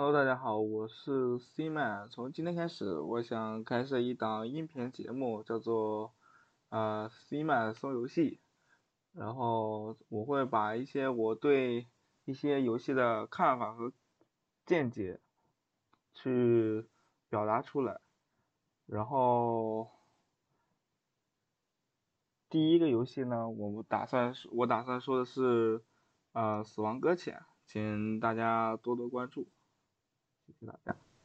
Hello，大家好，我是 C man。从今天开始，我想开设一档音频节目，叫做呃 C man 搜游戏。然后我会把一些我对一些游戏的看法和见解去表达出来。然后第一个游戏呢，我打算我打算说的是呃死亡搁浅，请大家多多关注。谢谢大家。